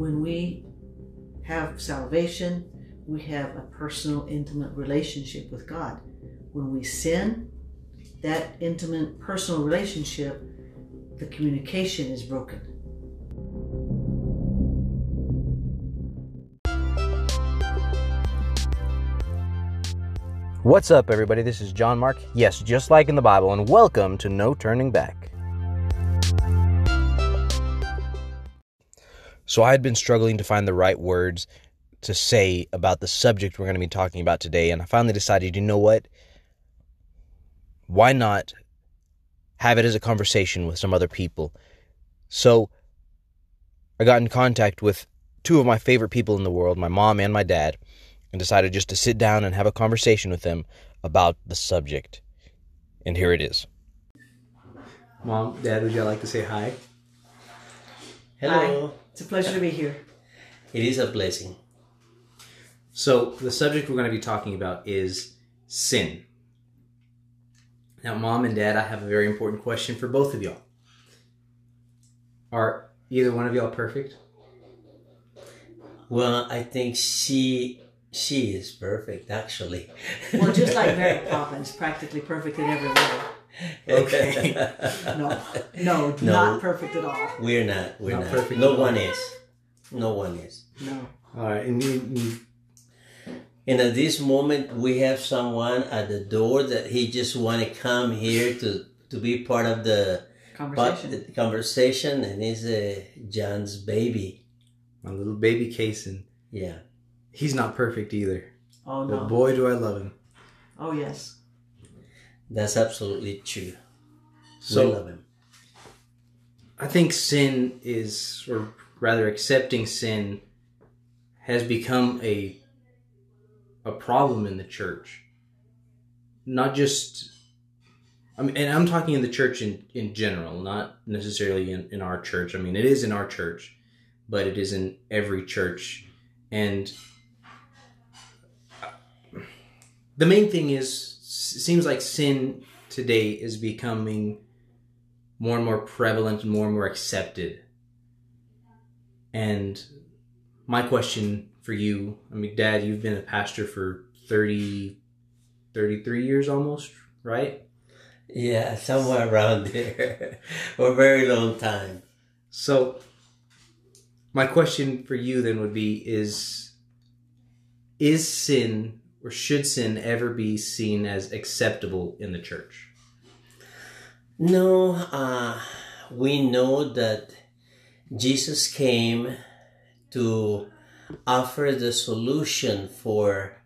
when we have salvation, we have a personal, intimate relationship with God. When we sin, that intimate, personal relationship, the communication is broken. What's up, everybody? This is John Mark. Yes, just like in the Bible, and welcome to No Turning Back. So, I had been struggling to find the right words to say about the subject we're going to be talking about today, and I finally decided you know what? Why not have it as a conversation with some other people? So, I got in contact with two of my favorite people in the world, my mom and my dad and decided just to sit down and have a conversation with them about the subject. And here it is. Mom, Dad, would you like to say hi? Hello. Hi. It's a pleasure to be here. It is a blessing. So, the subject we're going to be talking about is sin. Now, Mom and Dad, I have a very important question for both of y'all. Are either one of y'all perfect? Well, I think she she is perfect, actually. Well, just like Mary Poppins, practically perfect in every way. Okay. No, no, No. not perfect at all. We're not. We're Not not. perfect No at all. one is. No one is. No. All right. And you, you- And at this moment, we have someone at the door that he just want to come here to to be part of the, Conversation. the conversation, and he's uh, John's baby. my little baby Kason, Yeah. he's not perfect either. oh, no. But boy, do I love him. Oh, yes. That's absolutely true. So, we love him. I think sin is, or rather, accepting sin has become a a problem in the church. Not just, I mean, and I'm talking in the church in in general, not necessarily in, in our church. I mean, it is in our church, but it is in every church, and uh, the main thing is, seems like sin today is becoming more and more prevalent and more and more accepted. And my question for you, I mean, Dad, you've been a pastor for 30, 33 years almost, right? Yeah, somewhere around there for a very long time. So, my question for you then would be is is sin or should sin ever be seen as acceptable in the church? No, uh, we know that Jesus came to offer the solution for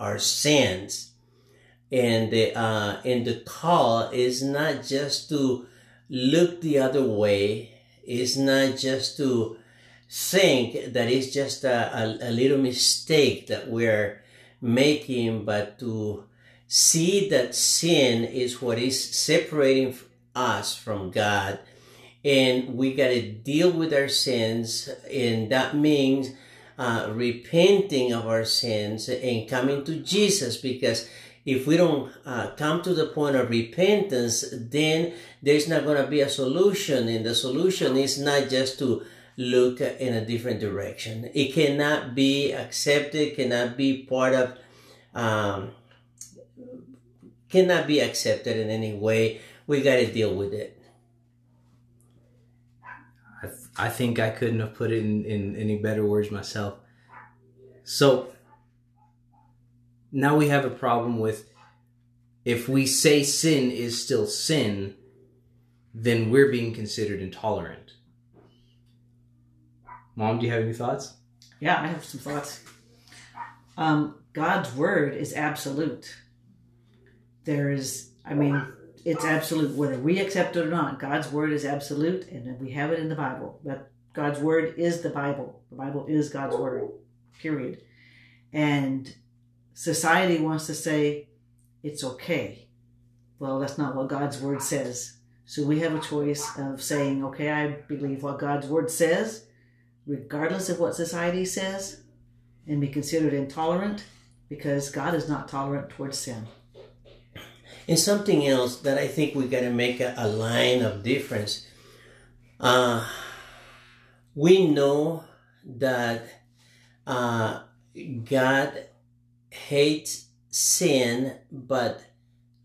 our sins. And the, uh, and the call is not just to look the other way, it's not just to think that it's just a, a, a little mistake that we're making, but to see that sin is what is separating us from God. And we got to deal with our sins and that means uh, repenting of our sins and coming to Jesus because if we don't uh, come to the point of repentance then there's not going to be a solution and the solution is not just to look in a different direction it cannot be accepted cannot be part of um, cannot be accepted in any way. We got to deal with it. I, th- I think I couldn't have put it in, in any better words myself. So now we have a problem with if we say sin is still sin, then we're being considered intolerant. Mom, do you have any thoughts? Yeah, I have some thoughts. Um, God's word is absolute. There is, I mean, it's absolute whether we accept it or not. God's word is absolute, and we have it in the Bible. That God's word is the Bible. The Bible is God's word. Period. And society wants to say it's okay. Well, that's not what God's word says. So we have a choice of saying, okay, I believe what God's word says, regardless of what society says, and be considered intolerant because God is not tolerant towards sin. And something else that I think we got to make a, a line of difference. Uh, we know that uh, God hates sin but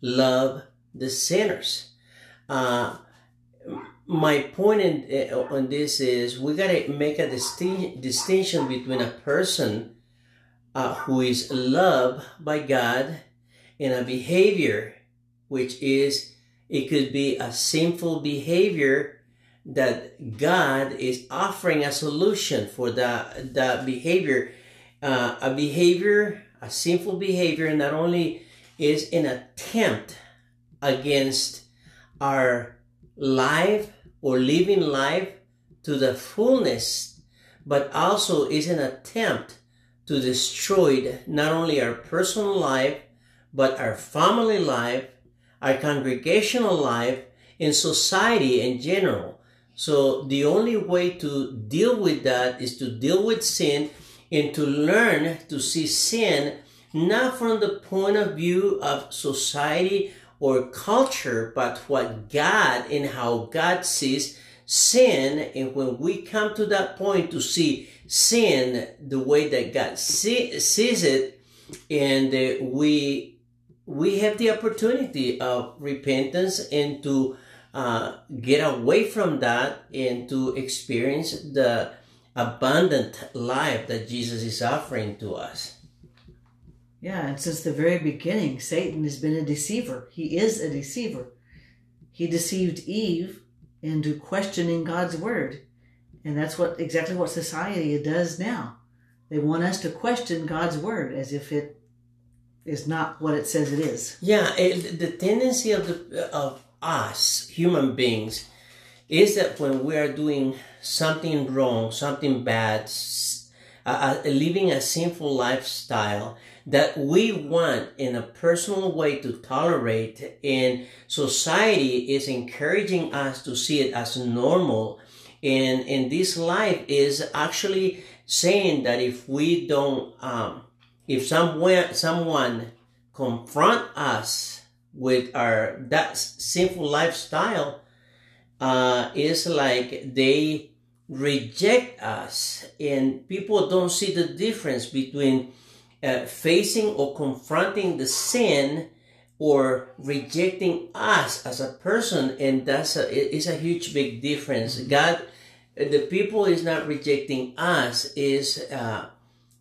love the sinners. Uh, my point in, uh, on this is we got to make a distin- distinction between a person uh, who is loved by God and a behavior which is it could be a sinful behavior that God is offering a solution for that the behavior. Uh, a behavior, a sinful behavior, not only is an attempt against our life or living life to the fullness, but also is an attempt to destroy not only our personal life, but our family life our congregational life, in society in general. So the only way to deal with that is to deal with sin and to learn to see sin not from the point of view of society or culture, but what God and how God sees sin. And when we come to that point to see sin the way that God see, sees it, and we we have the opportunity of repentance and to uh, get away from that and to experience the abundant life that Jesus is offering to us. Yeah, and since the very beginning, Satan has been a deceiver. He is a deceiver. He deceived Eve into questioning God's word. And that's what exactly what society does now. They want us to question God's word as if it is not what it says it is. Yeah, it, the tendency of the of us human beings is that when we are doing something wrong, something bad, uh, uh, living a sinful lifestyle, that we want in a personal way to tolerate, and society is encouraging us to see it as normal. And in this life is actually saying that if we don't um, if someone someone confront us with our that sinful lifestyle, uh, it's like they reject us, and people don't see the difference between uh, facing or confronting the sin or rejecting us as a person, and that's a it's a huge big difference. Mm-hmm. God, the people is not rejecting us; is uh,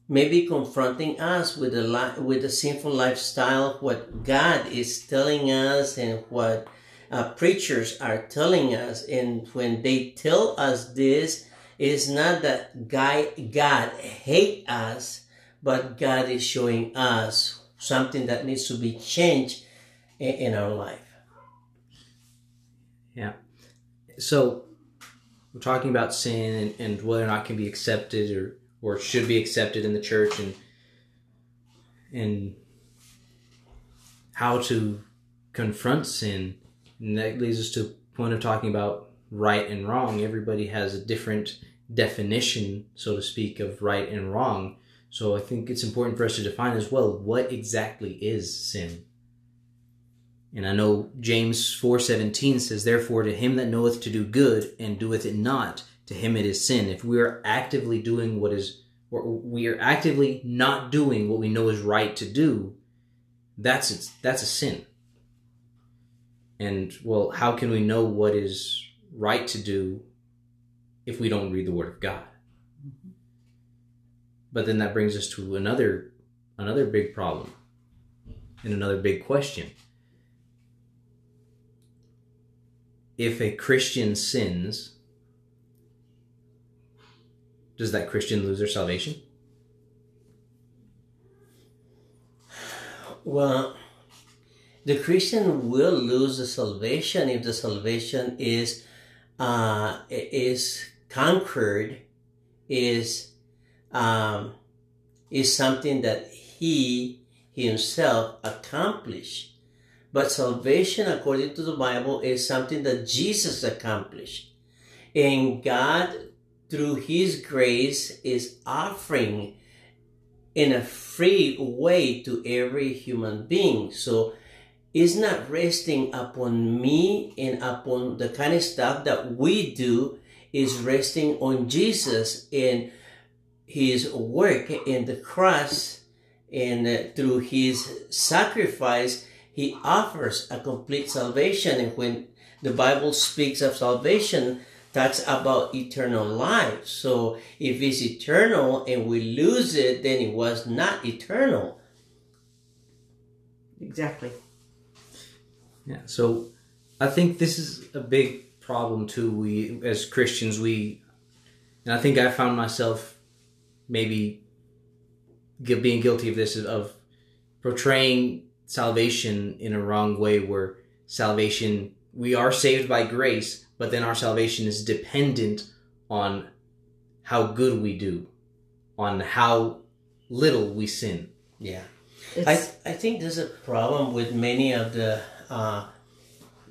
maybe confronting us with the li- with a sinful lifestyle, what God is telling us, and what uh, preachers are telling us. And when they tell us this, it is not that guy God hate us, but God is showing us something that needs to be changed in, in our life. Yeah. So we're talking about sin and, and whether or not it can be accepted or or should be accepted in the church and and how to confront sin and that leads us to point of talking about right and wrong everybody has a different definition so to speak of right and wrong so i think it's important for us to define as well what exactly is sin and i know james 4.17 says therefore to him that knoweth to do good and doeth it not to him it is sin. If we are actively doing what is, or we are actively not doing what we know is right to do, that's that's a sin. And well, how can we know what is right to do if we don't read the Word of God? But then that brings us to another another big problem and another big question. If a Christian sins, does that Christian lose their salvation? Well, the Christian will lose the salvation if the salvation is uh, is conquered, is um, is something that he himself accomplished. But salvation, according to the Bible, is something that Jesus accomplished. And God through His grace is offering in a free way to every human being. So it's not resting upon me and upon the kind of stuff that we do is resting on Jesus and his work in the cross and through his sacrifice, he offers a complete salvation. And when the Bible speaks of salvation, talks about eternal life. So if it's eternal and we lose it, then it was not eternal. Exactly. Yeah. So I think this is a big problem too. We as Christians, we, and I think I found myself maybe being guilty of this of portraying salvation in a wrong way, where salvation we are saved by grace, but then our salvation is dependent on how good we do, on how little we sin. Yeah. It's, I, I think there's a problem with many of the uh,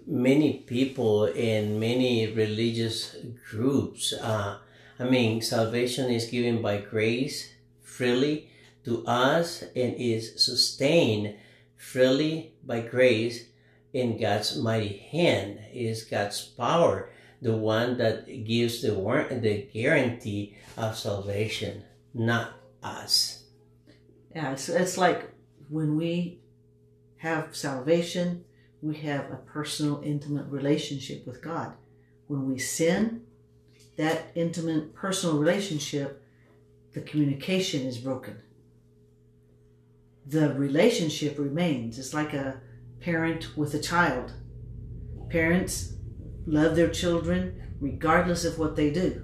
many people in many religious groups. Uh, I mean, salvation is given by grace freely to us and is sustained freely by grace in God's mighty hand. It is God's power, the one that gives the war- the guarantee of salvation, not us. yeah, it's, it's like when we have salvation, we have a personal, intimate relationship with God. When we sin, that intimate, personal relationship, the communication is broken. The relationship remains. It's like a parent with a child. Parents love their children regardless of what they do.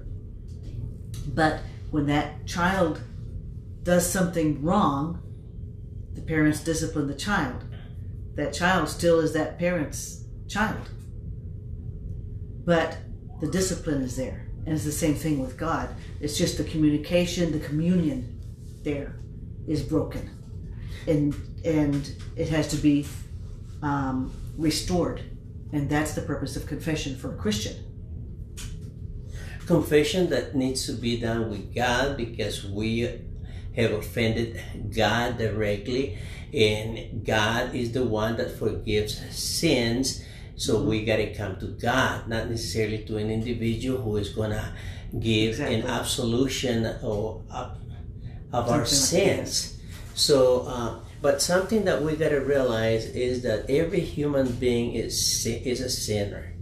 But when that child does something wrong, the parents discipline the child. That child still is that parent's child. But the discipline is there. And it's the same thing with God. It's just the communication, the communion there is broken. And and it has to be um, restored. And that's the purpose of confession for a Christian. confession that needs to be done with God because we have offended God directly, and God is the one that forgives sins. So we gotta come to God, not necessarily to an individual who is gonna give an absolution or of, of our sins. So, uh, but something that we gotta realize is that every human being is is a sinner,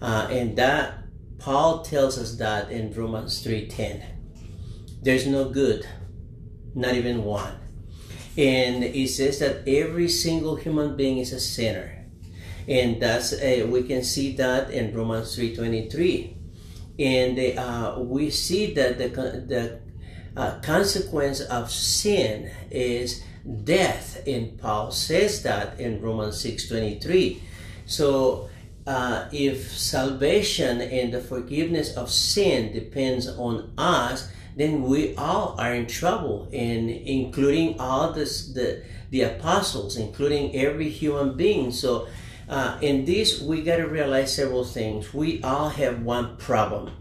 uh, and that Paul tells us that in Romans 3:10. There's no good, not even one. And he says that every single human being is a sinner. And that's uh, we can see that in Romans 3:23. And uh, we see that the the uh, consequence of sin is death and Paul says that in Romans 6:23. So uh, if salvation and the forgiveness of sin depends on us, then we all are in trouble, and including all this, the the apostles, including every human being. So, uh, in this, we got to realize several things. We all have one problem,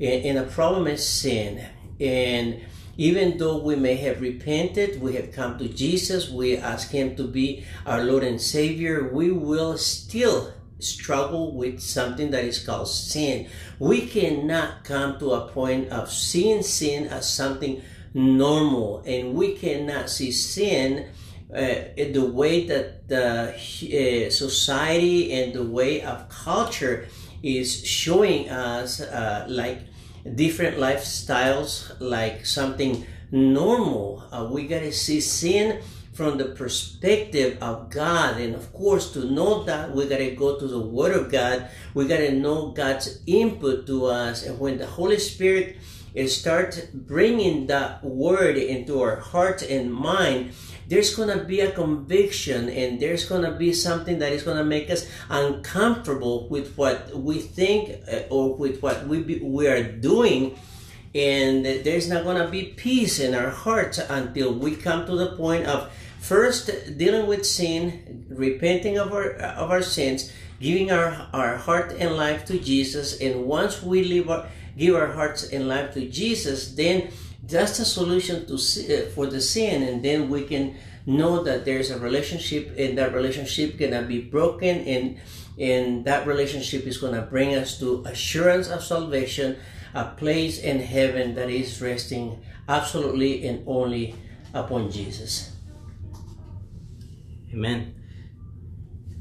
and, and the problem is sin. And even though we may have repented, we have come to Jesus, we ask Him to be our Lord and Savior, we will still struggle with something that is called sin. We cannot come to a point of seeing sin as something normal, and we cannot see sin uh, the way that the uh, society and the way of culture is showing us, uh, like different lifestyles, like something normal. Uh, we gotta see sin from the perspective of God. And of course, to know that, we got to go to the Word of God. We got to know God's input to us. And when the Holy Spirit is start bringing that Word into our heart and mind, there's to be a conviction and there's to be something that is to make us uncomfortable with what we think uh, or with what we, be, we are doing. And there's not to be peace in our hearts until we come to the point of first dealing with sin repenting of our of our sins giving our our heart and life to jesus. And once we live our, give our hearts and life to jesus then that's the solution to uh, for the sin and then we can know that there's a relationship and that relationship cannot be broken and and that relationship is going to bring us to assurance of salvation a place in heaven that is resting absolutely and only upon Jesus. Amen.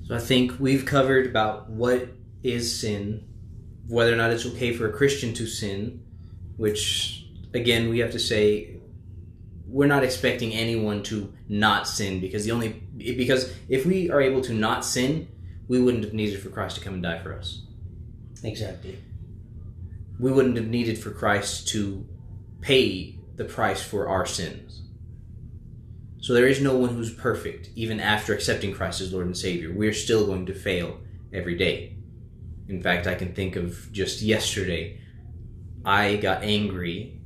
So I think we've covered about what is sin, whether or not it's okay for a Christian to sin, which again we have to say we're not expecting anyone to not sin because the only because if we are able to not sin, we wouldn't have needed for Christ to come and die for us. Exactly. We wouldn't have needed for Christ to pay the price for our sins. So there is no one who's perfect, even after accepting Christ as Lord and Savior. We're still going to fail every day. In fact, I can think of just yesterday, I got angry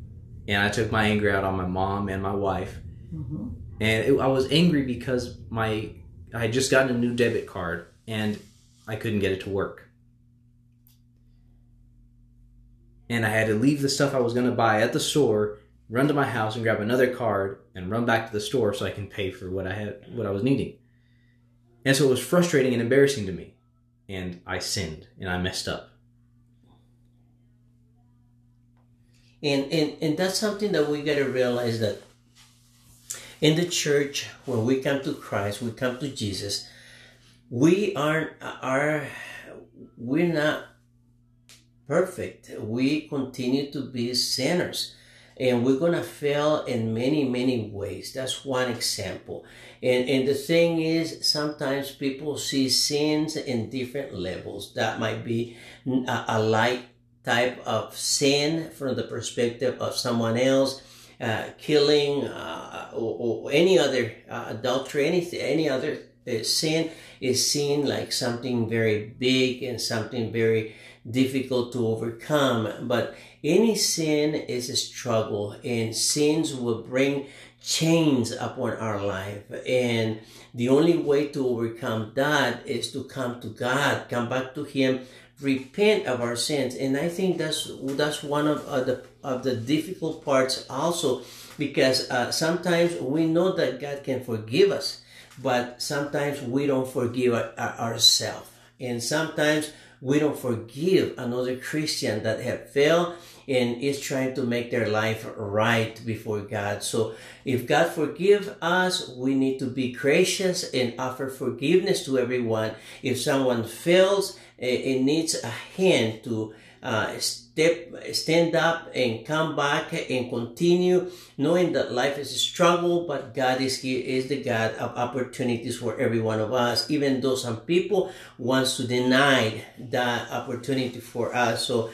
and I took my anger out on my mom and my wife. Mm-hmm. And it, I was angry because my I had just gotten a new debit card and I couldn't get it to work. And I had to leave the stuff I was going to buy at the store, run to my house and grab another card and run back to the store so I can pay for what I had what I was needing. And so it was frustrating and embarrassing to me. And I sinned and I messed up. And, and and that's something that we got to realize that in the church when we come to Christ, we come to Jesus, we aren't are we're not perfect. We continue to be sinners. And we're gonna fail in many many ways. That's one example. And and the thing is sometimes people see sins in different levels. That might be a, a light type of sin from the perspective of someone else uh, killing uh, or, or, any other uh, adultery anything any other uh, sin is seen like something very big and something very difficult to overcome. But any sin is a struggle and sins will bring chains upon our life. And the only way to overcome that is to come to god come back to him repent of our sins. And i think that's that's one of uh, the of the difficult parts also because uh, sometimes we know that god can forgive us but sometimes we don't forgive our, ourselves and sometimes we don't forgive another christian that have failed and is trying to make their life right before God. So if God forgive us, we need to be gracious and offer forgiveness to everyone. If someone fails, it needs a hand to uh, step, stand up and come back and continue knowing that life is a struggle, but God is here, is the God of opportunities for every one of us, even though some people wants to deny that opportunity for us. So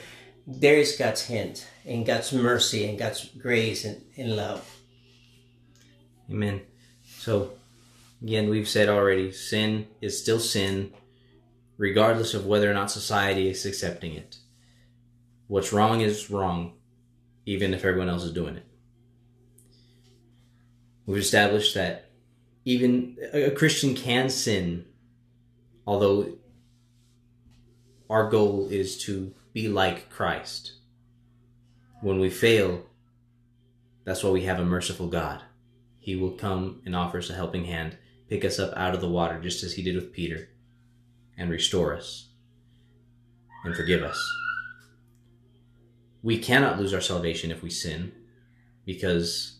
there is God's hand and God's mercy and God's grace and, and love. Amen. So, again, we've said already sin is still sin, regardless of whether or not society is accepting it. What's wrong is wrong, even if everyone else is doing it. We've established that even a Christian can sin, although our goal is to be like Christ. When we fail, that's why we have a merciful God. He will come and offer us a helping hand, pick us up out of the water, just as he did with Peter, and restore us and forgive us. We cannot lose our salvation if we sin, because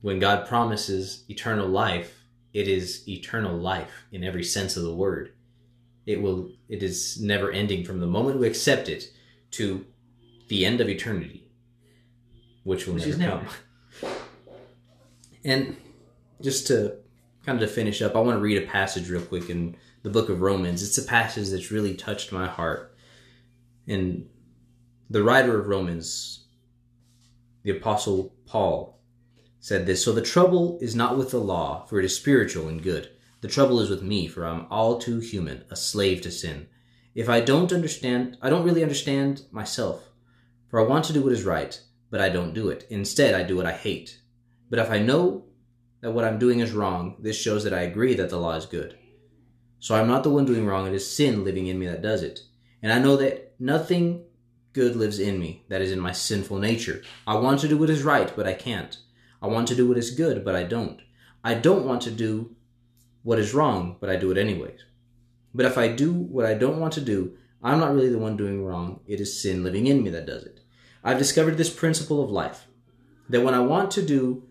when God promises eternal life, it is eternal life in every sense of the word it will it is never ending from the moment we accept it to the end of eternity which will which never come. Never. and just to kind of to finish up i want to read a passage real quick in the book of romans. It's a passage that's really touched my heart. And the writer of romans the apostle paul said this so the trouble is not with the law for it is spiritual and good the trouble is with me, for I'm all too human, a slave to sin. If I don't understand, I don't really understand myself. For I want to do what is right, but I don't do it. Instead, I do what I hate. But if I know that what I'm doing is wrong, this shows that I agree that the law is good. So I'm not the one doing wrong, it is sin living in me that does it. And I know that nothing good lives in me, that is in my sinful nature. I want to do what is right, but I can't. I want to do what is good, but I don't. I don't want to do what is wrong, but I do it anyways. But if I do what I don't want to do, I'm not really the one doing wrong. It is sin living in me that does it. I've discovered this principle of life that when I want to do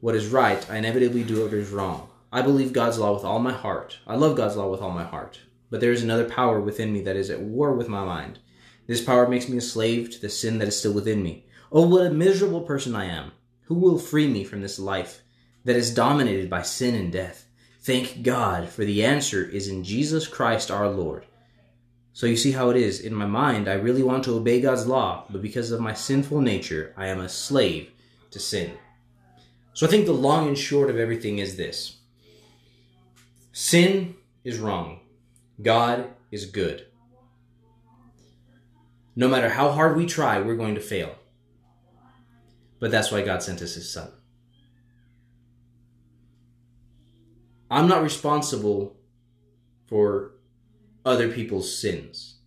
what is right, I inevitably do what is wrong. I believe God's law with all my heart. I love God's law with all my heart. But there is another power within me that is at war with my mind. This power makes me a slave to the sin that is still within me. Oh, what a miserable person I am. Who will free me from this life that is dominated by sin and death? Thank God, for the answer is in Jesus Christ our Lord. So you see how it is. In my mind, I really want to obey God's law, but because of my sinful nature, I am a slave to sin. So I think the long and short of everything is this sin is wrong, God is good. No matter how hard we try, we're going to fail. But that's why God sent us His Son. I'm not responsible for other people's sins.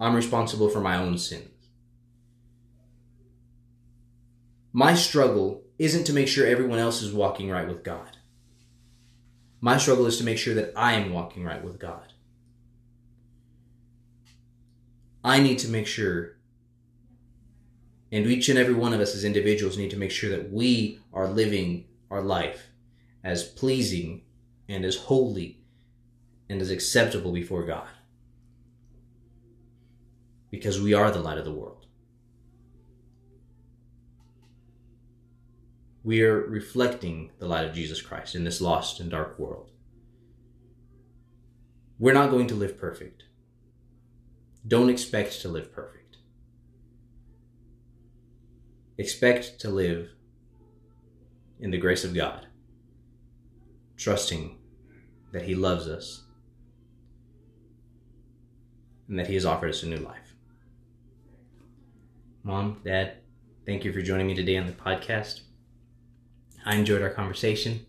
I'm responsible for my own sins. My struggle isn't to make sure everyone else is walking right with God. My struggle is to make sure that I am walking right with God. I need to make sure, and each and every one of us as individuals need to make sure that we are living our life as pleasing and as holy and as acceptable before God. Because we are the light of the world. We are reflecting the light of Jesus Christ in this lost and dark world. We're not going to live perfect. Don't expect to live perfect. Expect to live in the grace of God, trusting that He loves us and that He has offered us a new life. Mom, Dad, thank you for joining me today on the podcast. I enjoyed our conversation.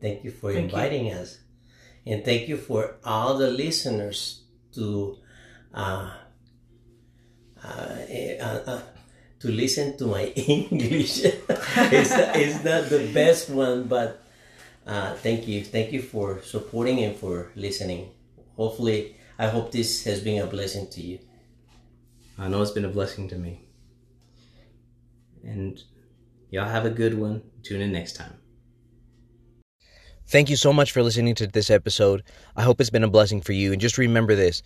Thank you for Thank you. inviting us. And thank you for all the listeners to uh, uh, uh, to listen to my English. it's, it's not the best one, but uh, thank you. Thank you for supporting and for listening. Hopefully, I hope this has been a blessing to you. I know it's been a blessing to me. And y'all have a good one. Tune in next time. Thank you so much for listening to this episode. I hope it's been a blessing for you. And just remember this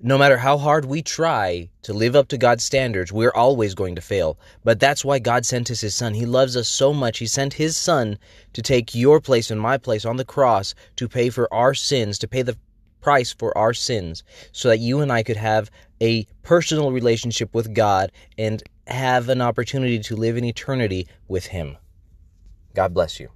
no matter how hard we try to live up to God's standards, we're always going to fail. But that's why God sent us His Son. He loves us so much. He sent His Son to take your place and my place on the cross to pay for our sins, to pay the price for our sins, so that you and I could have a personal relationship with God and have an opportunity to live in eternity with Him. God bless you.